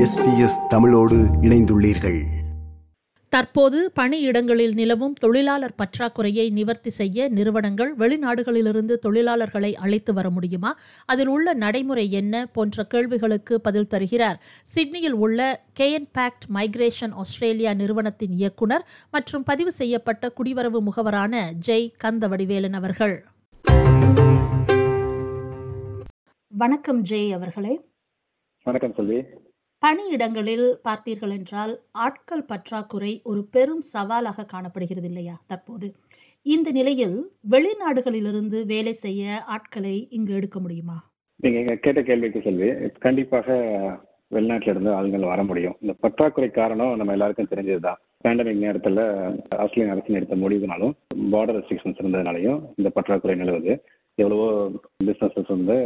SBS தமிழோடு இணைந்துள்ளீர்கள். தற்போது பணியிடங்களில் நிலவும் தொழிலாளர் பற்றாக்குறையை நிவர்த்தி செய்ய நிறுவனங்கள் வெளிநாடுகளிலிருந்து தொழிலாளர்களை அழைத்து வர முடியுமா? அதில் உள்ள நடைமுறை என்ன? போன்ற கேள்விகளுக்கு பதில் தருகிறார். சிட்னியில் உள்ள கேஎன் பேக்ட் மைக்ரேஷன் ஆஸ்திரேலியா நிறுவனத்தின் இயக்குனர் மற்றும் பதிவு செய்யப்பட்ட குடிவரவு முகவரான ஜெய் கந்தவடிவேலன் அவர்கள். வணக்கம் ஜெய் அவர்களே. வணக்கம் செல்வி. பணியிடங்களில் பார்த்தீர்கள் என்றால் ஆட்கள் பற்றாக்குறை ஒரு பெரும் சவாலாக காணப்படுகிறது இல்லையா? தற்போது இந்த நிலையில் வெளிநாடுகளிலிருந்து வேலை செய்ய ஆட்களை இங்கு எடுக்க முடியுமா? நீங்க கேட்ட கேள்விக்கு செல்வி கண்டிப்பாக வெளிநாட்டில இருந்து ஆளுங்கள் வர முடியும். இந்த பற்றாக்குறை காரணம் நம்ம எல்லாருக்கும் தெரிஞ்சதுதான். பேண்டமிக் நேரத்துல ஆஸ்திரேலியன் அரசு எடுத்த முடிவுனாலும் பார்டர் ரெஸ்ட்ரிக்ஷன்ஸ் இருந்ததுனாலையும் இந்த பற்றாக்குறை நிலவுது. எவ்வளவோ பிசினஸஸ் வந்து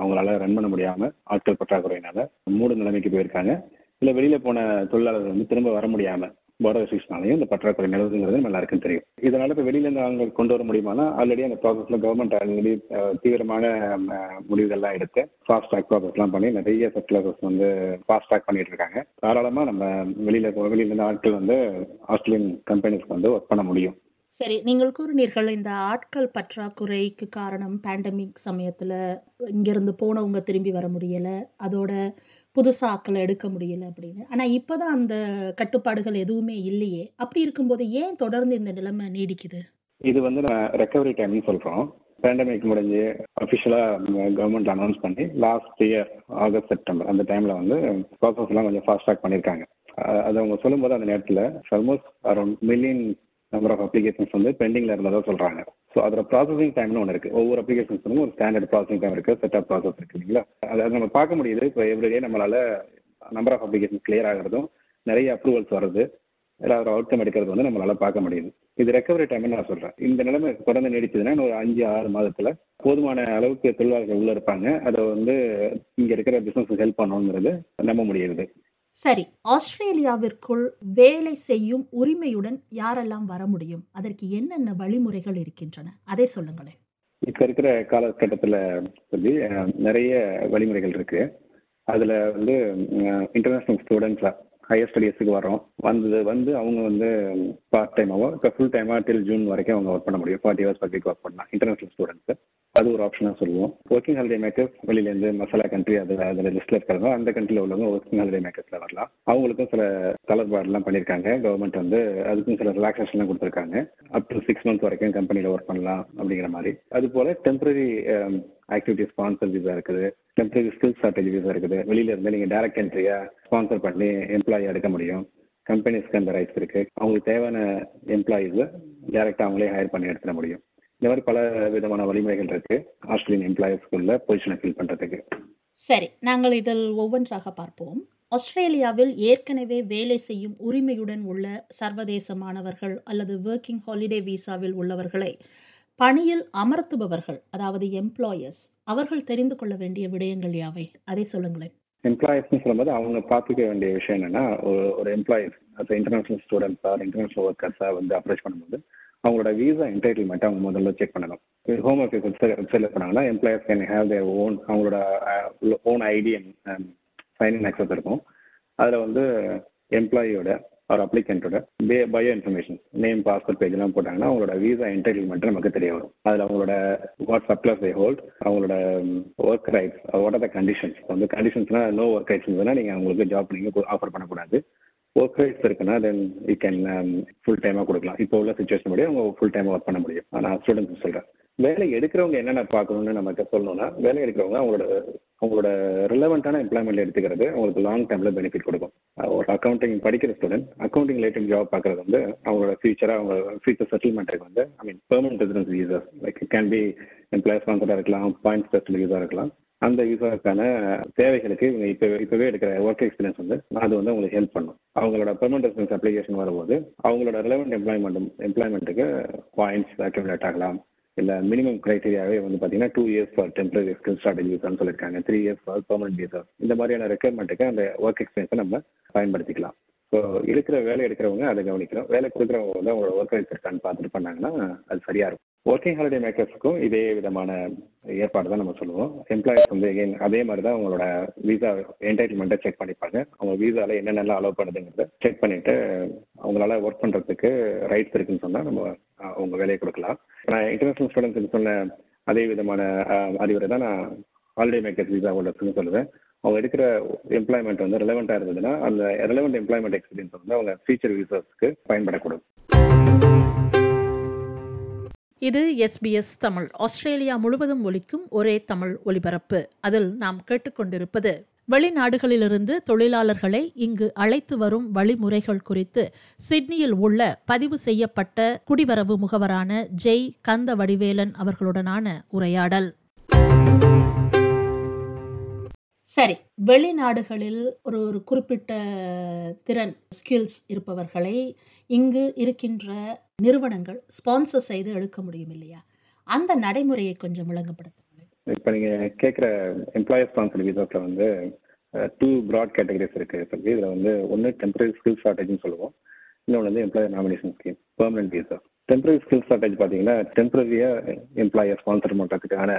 அவங்களால ரன் பண்ண முடியாம ஆட்கள் பற்றாக்குறையினால மூடு நிலைமைக்கு போயிருக்காங்க. இல்ல வெளியில போன தொழிலாளர்கள் வந்து திரும்ப வர முடியாம பார்டர் ரெஸ்ட்ரிக்ஷனாலையும் இந்த பற்றாக்குறை நிலவுங்கிறது நல்லா இருக்குன்னு தெரியும். இதனால இப்போ வெளியில இருந்து அவங்க கொண்டு வர முடியுமானா ஆல்ரெடி அந்த ப்ராசஸ்ல கவர்மெண்ட் ஆல்ரெடி தீவிரமான முடிவுகள்லாம் எடுத்து ஃபாஸ்ட் ட்ராக் ப்ராசஸ்லாம் பண்ணி நிறைய சப்ளைஸ் வந்து ஃபாஸ்ட் ட்ராக் பண்ணிட்டு இருக்காங்க. தாராளமா நம்ம வெளியில வெளியில இருந்து ஆட்கள் வந்து ஆஸ்திரேலியன் கம்பெனிஸ்க்கு வந்து ஒர்க் பண்ண முடியும். சரி நீங்கள் கூறினீர்கள் இந்த ஆட்கள் பற்றாக்குறைக்கு காரணம் பேண்டமிக் சமயத்தில் இங்கேருந்து போனவங்க திரும்பி வர முடியலை அதோட புதுசாக ஆக்களை எடுக்க முடியலை அப்படின்னு. ஆனால் இப்போ தான் அந்த கட்டுப்பாடுகள் எதுவுமே இல்லையே. அப்படி இருக்கும்போது ஏன் தொடர்ந்து இந்த நிலைமை நீடிக்குது? இது வந்து ரெக்கவரி டைம்னு சொல்கிறோம் பேண்டமிக் முடிஞ்சு அஃபிஷியலாக கவர்மெண்ட் அனௌன்ஸ் பண்ணி லாஸ்ட் இயர் ஆகஸ்ட் செப்டம்பர் அந்த டைமில் வந்து ப்ராசஸ்லாம் கொஞ்சம் ஃபாஸ்ட் ட்ராக் பண்ணியிருக்காங்க அது அவங்க சொல்லும்போது அந்த நேரத்தில் almost around million number of applications வந்து பெண்டிங்ல இருந்ததாக சொல்றாங்க. ஸோ அதோட ப்ராசஸிங் டைம்னு ஒன்று இருக்கு. ஒவ்வொரு அப்ளிகேஷன்ஸும் ஒரு ஸ்டாண்டர்ட் ப்ராசஸிங் டைம் இருக்கு செட் ஆஃப் ப்ராசஸ் இருக்கு இல்லைங்களா? அது நம்ம பார்க்க முடியுது. இப்போ எவ்ரிடே நம்மளால நம்பர் ஆஃப் அப்ளிகேஷன் கிளியர் ஆகிறதும் நிறைய அப்ரூவல்ஸ் வருது இல்லை ஒரு அவுட்கம் எடுக்கிறது வந்து நம்மளால பார்க்க முடியுது. இது ரெக்கவரி டைம்னு நான் சொல்றேன். இந்த நிலைமை தொடர்ந்து நீடிச்சதுன்னா ஒரு அஞ்சு ஆறு மாதத்துல போதுமான அளவுக்கு தொழிலாளர்கள் உள்ள இருப்பாங்க. அதை வந்து இங்க இருக்கிற பிசினஸ் ஹெல்ப் பண்ணணுங்கிறது நம்ப முடியுது சரி ஆஸ்திரேலியாவிற்குள் வேலை செய்யும் உரிமையுடன் யாரெல்லாம் வர முடியும்? அதற்கு என்னென்ன வழிமுறைகள் இருக்கின்றன? அதை சொல்லுங்களேன். இப்ப இருக்கிற காலகட்டத்தில் சொல்லி நிறைய வழிமுறைகள் இருக்கு. அதுல வந்து இன்டர்நேஷனல் ஸ்டூடெண்ட்ஸா ஹையர் ஸ்டடீஸுக்கு வரோம் வந்தது வந்து அவங்க வந்து பார்ட் டைமாவோ இப்போ ஃபுல் டைமாக டில் ஜூன் வரைக்கும் அவங்க ஒர்க் பண்ண முடியும். ஃபார்ட்டி ஹவர்ஸ் பர்க்கு ஒர்க் பண்ணலாம் இன்டர்நேஷனல் ஸ்டூடெண்ட்ஸு அது ஒரு ஆப்ஷனாக சொல்லுவோம். ஒர்க்கிங் ஹாலிடே மேக்கர்ஸ் வெளியிலேருந்து மசாலா கண்ட்ரி அதில் அதில் லிஸ்ட்டில் இருக்கிறதோ அந்த கண்ட்ரியில் உள்ளவங்க ஒர்க்கிங் ஹாலிடே மேக்கர்ஸில் வரலாம். அவங்களுக்கும் சில தளர்பாடுலாம் பண்ணியிருக்காங்க. கவர்மெண்ட் வந்து அதுக்கும் சில ரிலாக்ஸேஷன்லாம் கொடுத்துருக்காங்க. அப் டு சிக்ஸ் மந்த்ஸ் வரைக்கும் கம்பெனியில் ஒர்க் பண்ணலாம் அப்படிங்கிற மாதிரி. அது போல டெம்பரரி ஆக்டிவிட்டி ஸ்பான்சர் விசா இருக்குது. டெம்பரரி ஸ்கில் ஷார்டேஜ் விசா இருக்குது. வெளியில இருந்து நீங்கள் டேரக்ட் என்ட்ரியாக ஸ்பான்சர் பண்ணி எம்ப்ளாயி எடுக்க முடியும். கம்பெனிஸ்க்கு அந்த ரைட்ஸ் இருக்கு. அவங்களுக்கு தேவையான எம்ப்ளாயீஸை டேரெக்டாக அவங்களே ஹையர் பண்ணி எடுத்துட முடியும். இந்த மாதிரி பல விதமான வழிமுறைகள் இருக்கு. ஆஸ்திரேலியன் எம்ப்ளாயர்ஸ்க்குள்ள பொசிஷனை ஃபில் பண்றதுக்கு. சரி நாங்கள் இதில் ஒவ்வொன்றாக பார்ப்போம். ஆஸ்திரேலியாவில் ஏற்கனவே வேலை செய்யும் உரிமையுடன் உள்ள சர்வதேச மாணவர்கள் அல்லது ஒர்க்கிங் ஹாலிடே விசாவில் உள்ளவர்களை பணியில் அமர்த்துபவர்கள் அதாவது எம்ப்ளாயர்ஸ் அவர்கள் தெரிந்து கொள்ள வேண்டிய விடயங்கள் யாவை? அதை சொல்லுங்களேன். எம்ப்ளாயர்ஸ்னு சொல்லும்போது அவங்க பார்த்துக்க வேண்டிய விஷயம் என்னன்னா ஒரு அது இன்டர்நேஷனல் ஸ்டூடெண்ட்ஸா இன்டர்நேஷனல் ஒர்க்கர்ஸா வந்து அப்ரோச் பண்ணும்போது அவங்களோட விசா என்டைட்டில்மெண்ட் அவங்க முதல்ல செக் பண்ணணும். ஹோம் ஆஃபீஸ் வெப்சைட்ல பண்ணாங்கன்னா employers can have their own அவங்களோட own ID and sign in இருக்கும். அதில் வந்து எம்ப்ளாயியோட ஒரு அப்ளிகண்ட்டோட pay bio information name passport பேஜ்லாம் போட்டாங்கன்னா அவங்களோட விசா என்டைட்டில்மெண்ட் நமக்கு தெரிய வரும். அதில் அவங்களோட வாட்ஸ் அப்ளஸ் தே ஹோல்ட் அவங்களோட work rights what are the conditions வந்து கண்டிஷன்ஸ்னால் நோ ஒர்க் ரைட்ஸ் இருந்ததுன்னா நீங்கள் அவங்களுக்கு ஜாப் நீங்கள் ஆஃபர் பண்ணக்கூடாது. ஒர்க் ரைட்ஸ் இருக்குன்னா தென் யூ கேன் ஃபுல் டைமாக கொடுக்கலாம். இப்போ உள்ள சுச்சுவேஷன் படி அவங்க ஃபுல் டைம் ஒர்க் பண்ண முடியும். நான் ஸ்டூடெண்ட்ஸ் சொல்கிறேன் வேலை எடுக்கிறவங்க என்னென்ன பார்க்கணும்னு நமக்கு சொல்லணும்னா வேலை எடுக்கிறவங்க அவங்களோட அவங்களோட ரிலவெண்ட்டான எம்ப்ளாய்மெண்ட் எடுத்துக்கிறது அவங்களுக்கு லாங் டைமில் பெனிஃபிட் கொடுக்கும். ஒரு அக்கௌண்டிங் படிக்கிற ஸ்டூடெண்ட் அக்கௌண்டிங் ரிலேட்டட் ஜாப் பார்க்கறது வந்து அவங்களோட ஃபியூச்சராக அவங்க ஃபியூச்சர் செட்டில்மெண்ட்டுக்கு வந்து I mean permanent residence visas like can be employer ஸ்பான்சராக இருக்கலாம் பாயிண்ட்ஸ் டெஸ்ட் விசா இருக்கலாம். அந்த விசாவுக்கான தேவைகளுக்கு இவங்க இப்போ இப்போவே எடுக்கிற ஒர்க் எக்ஸ்பீரியன்ஸ் வந்து அது வந்து அவங்களுக்கு ஹெல்ப் பண்ணும். அவங்களோட பெர்மனன்ட் ரெசிடன்ஸ் அப்ளிகேஷன் வரும்போது அவங்களோட ரிலவெண்ட் எம்ப்ளாய்மெண்ட் எம்ப்ளாய்மெண்ட்டுக்கு பாயிண்ட்ஸ் அக்யூமுலேட் ஆகலாம். இல்லை மினிமம் கிரைட்டீரியாவே வந்து பார்த்தீங்கன்னா two years for temporary skill starting விசான்னு சொல்லியிருக்காங்க three years for permanent visa இந்த மாதிரியான ரெக்குயர்மெண்ட்டுக்கு அந்த ஒர்க் எக்ஸ்பீரியன்ஸை நம்ம பயன்படுத்திக்கலாம். ஸோ இருக்கிற வேலை எடுக்கிறவங்க அதை கவனிக்கிறோம் வேலை கொடுக்குறவங்க வந்து அவங்களோட ஒர்க் எக்ஸ்பீரியன்ஸ் பார்த்துட்டு பண்ணாங்கன்னா அது சரியாக இருக்கும். ஒர்க்கிங் ஹாலிடே மேக்கர்ஸுக்கும் இதே விதமான ஏற்பாடு தான் நம்ம சொல்லுவோம். எம்ப்ளாயர்ஸ் வந்து எகைன் அதே மாதிரி தான் அவங்களோட விசா என்டைட்டில்மெண்ட்டை செக் பண்ணிப்பாங்க. அவங்க விசாவில் என்னென்னலாம் அலோவ் பண்ணுதுங்கிறத செக் பண்ணிட்டு அவங்களால ஒர்க் பண்ணுறதுக்கு ரைட்ஸ் இருக்குன்னு சொன்னால் நம்ம அவங்க வேலையை கொடுக்கலாம். நான் இன்டர்நேஷனல் ஸ்டூடெண்ட்ஸுக்கு சொன்ன அதே விதமான அறிவுரை தான் நான் ஹாலிடே மேக்கர்ஸ் விசா ஹோல்டர்ஸ்னு சொல்லுவேன். அவங்க எடுக்கிற எம்ப்ளாய்மெண்ட் வந்து ரெலவெண்ட்டாக இருந்ததுன்னா அந்த ரெலவெண்ட் எம்ப்ளாய்மெண்ட் எக்ஸ்பீரியன்ஸ் வந்து அவங்க ஃபியூச்சர் விசாஸ்க்கு பயன்படக்கூடும். இது எஸ்பிஎஸ் தமிழ். ஆஸ்திரேலியா முழுவதும் ஒலிக்கும் ஒரே தமிழ் ஒலிபரப்பு. அதில் நாம் கேட்டுக்கொண்டிருப்பது வெளிநாடுகளிலிருந்து தொழிலாளர்களை இங்கு அழைத்து வரும் வழிமுறைகள் குறித்து சிட்னியில் உள்ள பதிவு செய்யப்பட்ட குடிவரவு முகவரான ஜெய் கந்த வடிவேலன் அவர்களுடனான உரையாடல். சரி வெளிநாடுகளில் ஒரு ஒரு குறிப்பிட்ட திறன் ஸ்கில்ஸ் இருப்பவர்களை இங்கு இருக்கின்ற நிறுவனங்கள் ஸ்பான்சர் செய்து எடுக்க முடியும் இல்லையா? அந்த நடைமுறையை கொஞ்சம் விளங்கப்படுத்த இப்போ நீங்கள் கேட்குற எம்ப்ளாயர் ஸ்பான்சர் விசாஸில் வந்து டூ ப்ராட் கேட்டகரிஸ் இருக்குது சொல்லி இதில் வந்து ஒன்று டெம்பரரி ஸ்கில் ஷார்டேஜ்னு சொல்லுவோம். இன்னொன்று வந்து employer nomination scheme permanent visa temporary skill shortage பார்த்தீங்கன்னா டெம்பரரியாக எம்ப்ளாயர் ஸ்பான்சர் பண்ணுறதுக்கான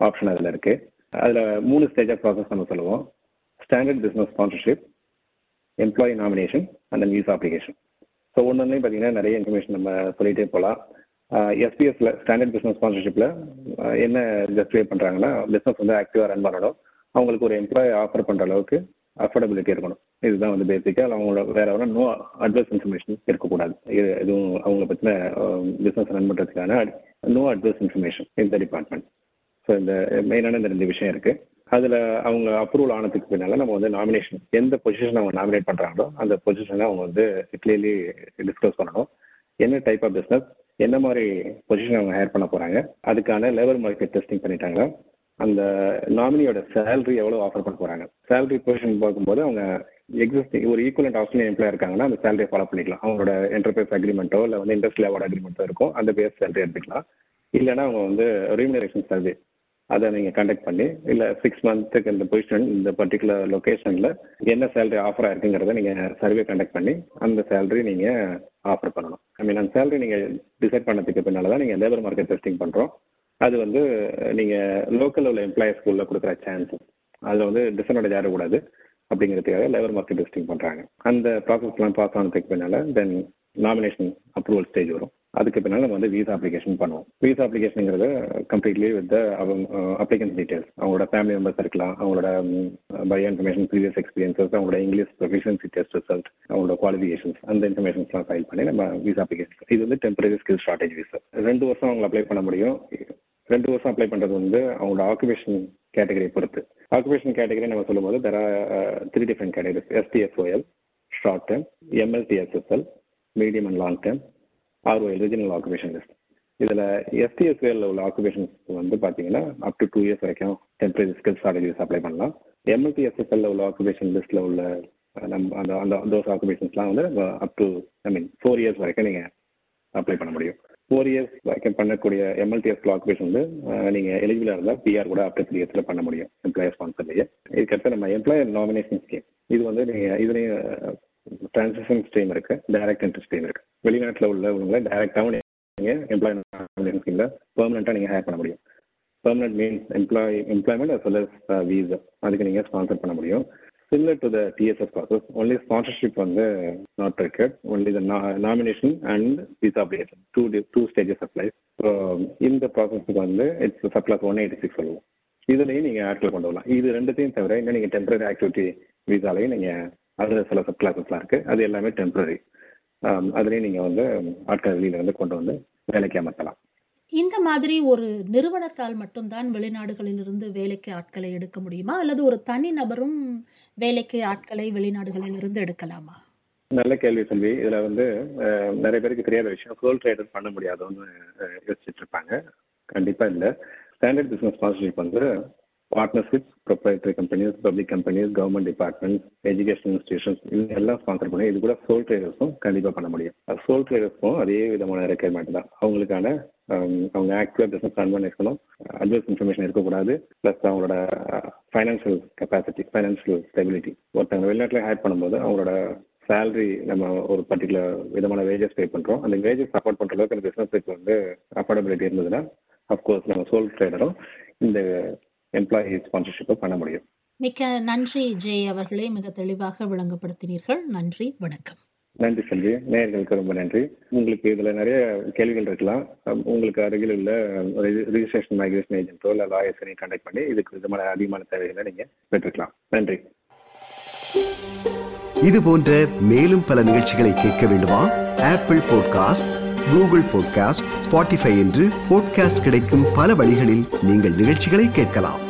ஆப்ஷன் அதில் இருக்குது அதில் மூணு ஸ்டேஜ் ஆஃப் ப்ராசஸ் நம்ம சொல்லுவோம். Standard business sponsorship employee nomination and news application so ஒன்றுலையும் பார்த்தீங்கன்னா நிறைய இன்ஃபர்மேஷன் நம்ம சொல்லிகிட்டே போகலாம் எஸ்பிஎஸ்ல ஸ்டாண்டர்ட் பிஸ்னஸ் ஸ்பான்சர்ஷிப்பில் என்ன ஜஸ்டிஃபை பண்ணுறாங்கன்னா பிஸ்னஸ் வந்து ஆக்டிவாக ரன் பண்ணணும். அவங்களுக்கு ஒரு எம்ப்ளாயி ஆஃபர் பண்ணுற அளவுக்கு அஃபோர்டபிலிட்டி இருக்கணும். இதுதான் வந்து பேசிக்காக அவங்களோட வேற எவ்வளோ நோ அட்வைஸ் இன்ஃபர்மேஷன் இருக்கக்கூடாது. இது எதுவும் அவங்கள பற்றின பிஸ்னஸ் ரன் பண்ணுறதுக்கான நோ அட்வைஸ் இன்ஃபர்மேஷன் இந்த டிபார்ட்மெண்ட் ஸோ இந்த மெயினான இந்த ரெண்டு விஷயம் இருக்குது அதில் அவங்க அப்ரூவல் ஆனதுக்கு பின்னால் நம்ம வந்து நாமினேஷன் எந்த பொசிஷன் அவங்க நாமினேட் பண்ணுறாங்களோ அந்த பொசிஷனை அவங்க வந்து கிளியர்லி டிஸ்கஸ் பண்ணணும். என்ன டைப் ஆஃப் பிஸ்னஸ் என்ன மாதிரி பொசிஷன் அவங்க ஹையர் பண்ண போகிறாங்க அதுக்கான லேபர் மார்க்கெட் டெஸ்டிங் பண்ணிட்டாங்களா அந்த நாமினியோட சேலரி எவ்வளோ ஆஃபர் பண்ண போகிறாங்க சேலரி பொசிஷன் பார்க்கும்போது அவங்க எக்ஸிஸ்டிங் ஒரு ஈக்குவலண்ட் ஆஸ்திரேலியன் எம்ப்ளாய் இருக்காங்கன்னா அந்த சேலரியை ஃபாலோ பண்ணிக்கலாம். அவங்களோட என்டர்பிரைஸ் அக்ரிமெண்ட்டோ இல்லை வந்து இண்டஸ்ட்ரியல் அவார்ட் அக்ரிமெண்ட்டோ இருக்கும் அந்த பேஸ் சேலரி எடுத்துக்கலாம். இல்லைன்னா அவங்க வந்து ரீமினரேஷன் சர்வே அதை நீங்கள் கண்டக்ட் பண்ணி இல்லை சிக்ஸ் மந்த்துக்கு இந்த பொசிஷன் இந்த பர்டிகுலர் லொக்கேஷனில் என்ன சேலரி ஆஃபர் ஆயிருக்குங்கிறத நீங்கள் சர்வே கண்டக்ட் பண்ணி அந்த சேலரி நீங்கள் ஆஃபர் பண்ணணும். ஐ மீன் அந்த சேலரி நீங்கள் டிசைட் பண்ணதுக்கு பின்னால் தான் நீங்கள் லேபர் மார்க்கெட் டெஸ்டிங் பண்ணுறோம் அது வந்து நீங்கள் லோக்கலில் உள்ள எம்ப்ளாயிஸ்க்கு உள்ள கொடுக்குற சான்ஸ் அதில் வந்து டிஸ்அட்வான்டேஜ் ஆகக்கூடாது அப்படிங்கிறதுக்காக லேபர் மார்க்கெட் டெஸ்டிங் பண்ணுறாங்க அந்த ப்ராசஸ்லாம் பாஸ் ஆனதுக்கு பின்னால் தென் நாமினேஷன் அப்ரூவல் ஸ்டேஜ் வரும். அதுக்கு பின்னால் நம்ம வந்து விசா அப்ளிகேஷன் பண்ணுவோம். விசா அப்ளிகேஷனுங்கிறது கம்ப்ளீட்லி வித் அப்ளிகன்ஸ் டீட்டெயில்ஸ் அவங்களோட ஃபேமிலி மெம்பர்ஸ் இருக்கலாம். அவங்களோட பயோ இன்ஃபர்மேஷன் ப்ரீவியஸ் எக்ஸ்பீரியன்ஸஸ் அவங்களோட இங்கிலீஷ் ப்ரொஃபிஷியன்சி டெஸ்ட் ரிசல்ட் அவங்களோட குவாலிஃபிகேஷன்ஸ் அந்த இன்ஃபர்மேஷன்ஸ்லாம் ஃபைல் பண்ணி நம்ம விசா அப்ளிகேஷன் இது வந்து டெம்பரரி ஸ்கில் ஷார்டேஜ் விசா ரெண்டு வருஷம் அவங்க அப்ளை பண்ண முடியும். ரெண்டு வருஷம் அப்ளை பண்ணுறது வந்து அவங்களோட ஆக்குபேஷன் கேட்டகரி பொறுத்து. ஆக்குபேஷன் கேட்டகரி நம்ம சொல்லும்போது there are three different categories STSOL short term MLTSSL medium and long term RO regional occupation list இதில் எஸ்டிஎஸ்ஓஎல் உள்ள ஆக்குபேஷன்ஸ் வந்து பார்த்தீங்கன்னா அப் டு டூ இயர்ஸ் வரைக்கும் டெம்பரரி ஸ்கில் ஸ்ட்ராட்டஜிஸ் அப்ளை பண்ணலாம். எம்எல்டிஎஸ்எஸ்எல்ல உள்ள ஆக்குபேஷன் லிஸ்ட்டில் உள்ள நம்ம அந்த அந்த தோஸ் ஆக்குபேஷன்ஸ்லாம் வந்து up to I mean four years வரைக்கும் நீங்கள் அப்ளை பண்ண முடியும். ஃபோர் இயர்ஸ் வரைக்கும் பண்ணக்கூடிய எம்எல்டிஎஸ் ஆக்குபேஷன் வந்து நீங்கள் எலிஜிபிளாக இருந்தால் பிஆர் கூட அப் டு த்ரீ இயர்ஸில் பண்ண முடியும் எம்ப்ளாயர் ஸ்பான்சர்லேயே இதுக்கடுத்து நம்ம எம்ப்ளாயர் நாமினேஷன் ஸ்கீம் இது வந்து நீங்கள் இதுலேயும் டிரான்சிஷன் ஸ்ட்ரீம் இருக்குது டைரக்ட் என்ட்ரி ஸ்ட்ரீம் இருக்குது வெளிநாட்டில் உள்ளவங்களை டைரக்டாகவும் நீங்கள் எம்ப்ளாய் பெர்மனெண்ட்டாக நீங்கள் ஹேர் பண்ண முடியும். Permanent means employ employment as well as visa அதுக்கு நீங்கள் ஸ்பான்சர் பண்ண முடியும். Similar to the TSS process only sponsorship வந்து not record only the nomination and and application two D two stages stages so இந்த ப்ராசஸ்க்கு வந்து it's subclass one eighty six சொல்லுவோம். இதுலேயும் நீங்கள் ஆட்கள் கொண்டு வரலாம். இது ரெண்டுத்தையும் தவிர இன்னும் நீங்கள் டெம்பரரி ஆக்டிவிட்டி விசாலையும் நீங்கள் அதில் சில சப் கிளாஸஸ்லாம் இருக்குது அது எல்லாமே டெம்பரரி அதுலேயும் நீங்கள் வந்து ஆட்கள் வெளியில இருந்து கொண்டு வந்து வேலைக்கு அமர்த்தலாம். இந்த மாதிரி ஒரு நிறுவனத்தால் மட்டும்தான் வெளிநாடுகளிலிருந்து வேலைக்கு ஆட்களை எடுக்க முடியுமா? அல்லது ஒரு தனி நபரும் வேலைக்கு ஆட்களை வெளிநாடுகளிலிருந்து எடுக்கலாமா? நல்ல கேள்வி செல்வி. இதுல வந்து நிறைய பேருக்கு தெரியாத விஷயம். சோல் ட்ரேடர் பண்ண முடியாதுன்னு யோசிச்சுட்டு இருப்பாங்க. கண்டிப்பா இல்ல. ஸ்டாண்டர்ட் பிசினஸ் ஸ்பான்சர்ஷிப் வந்து partnerships proprietary companies public companies government departments education institutions இவங்க எல்லாம் ஸ்பான்சர் பண்ணி இது கூட சோல் ட்ரேடர்ஸும் கண்டிப்பாக பண்ண முடியும். சோல் ட்ரேடர்ஸும் அதே விதமான ரெக்குயர்மெண்ட் தான் அவங்களுக்கான அவங்க ஆக்சுவலாக பிசினஸ் ரன் பண்ணி இருக்கணும். அட்வைஸ் இன்ஃபர்மேஷன் இருக்கக்கூடாது. ப்ளஸ் அவங்களோட ஃபைனான்ஷியல் கெப்பாசிட்டி ஃபைனான்ஷியல் ஸ்டெபிலிட்டி ஒருத்தவங்க வெளிநாட்டில் ஹேர் பண்ணும்போது அவங்களோட சேலரி நம்ம ஒரு பர்டிகுலர் விதமான வேஜஸ் பே பண்ணுறோம் அந்த வேஜஸ் சப்போர்ட் பண்ணுற அளவுக்கு அந்த பிஸ்னஸுக்கு வந்து அஃபோர்டபிலிட்டி இருந்ததுன்னா அஃப்கோர்ஸ் நம்ம சோல் ட்ரேடரும் இந்த எம்ப்ளாயி ஸ்பான்சர்ஷிப்பை பண்ண முடியும். மிக்க நன்றி ஜெய் அவர்களே. மிக தெளிவாக விளங்கப்படுத்தினீர்கள். நன்றி வணக்கம். நன்றி செல்வி. நேயர்களுக்கு ரொம்ப நன்றி. உங்களுக்கு இதில் நிறைய கேள்விகள் இருக்கலாம். உங்களுக்கு அருகில் உள்ள ரிஜிஸ்ட்ரேஷன் மைக்ரேஷன் ஏஜென்ட்டோ இல்லை லாயர்ஸனையும் கண்டக்ட் பண்ணி இதுக்கு விதமான அதிகமான தேவைகளை நீங்கள் பெற்றுக்கலாம். நன்றி. இது போன்ற மேலும் பல நிகழ்ச்சிகளை கேட்க வேண்டுமா? Apple podcast Google podcast Spotify என்று பாட்காஸ்ட் கிடைக்கும் பல வழிகளில் நீங்கள் நிகழ்ச்சிகளை கேட்கலாம்.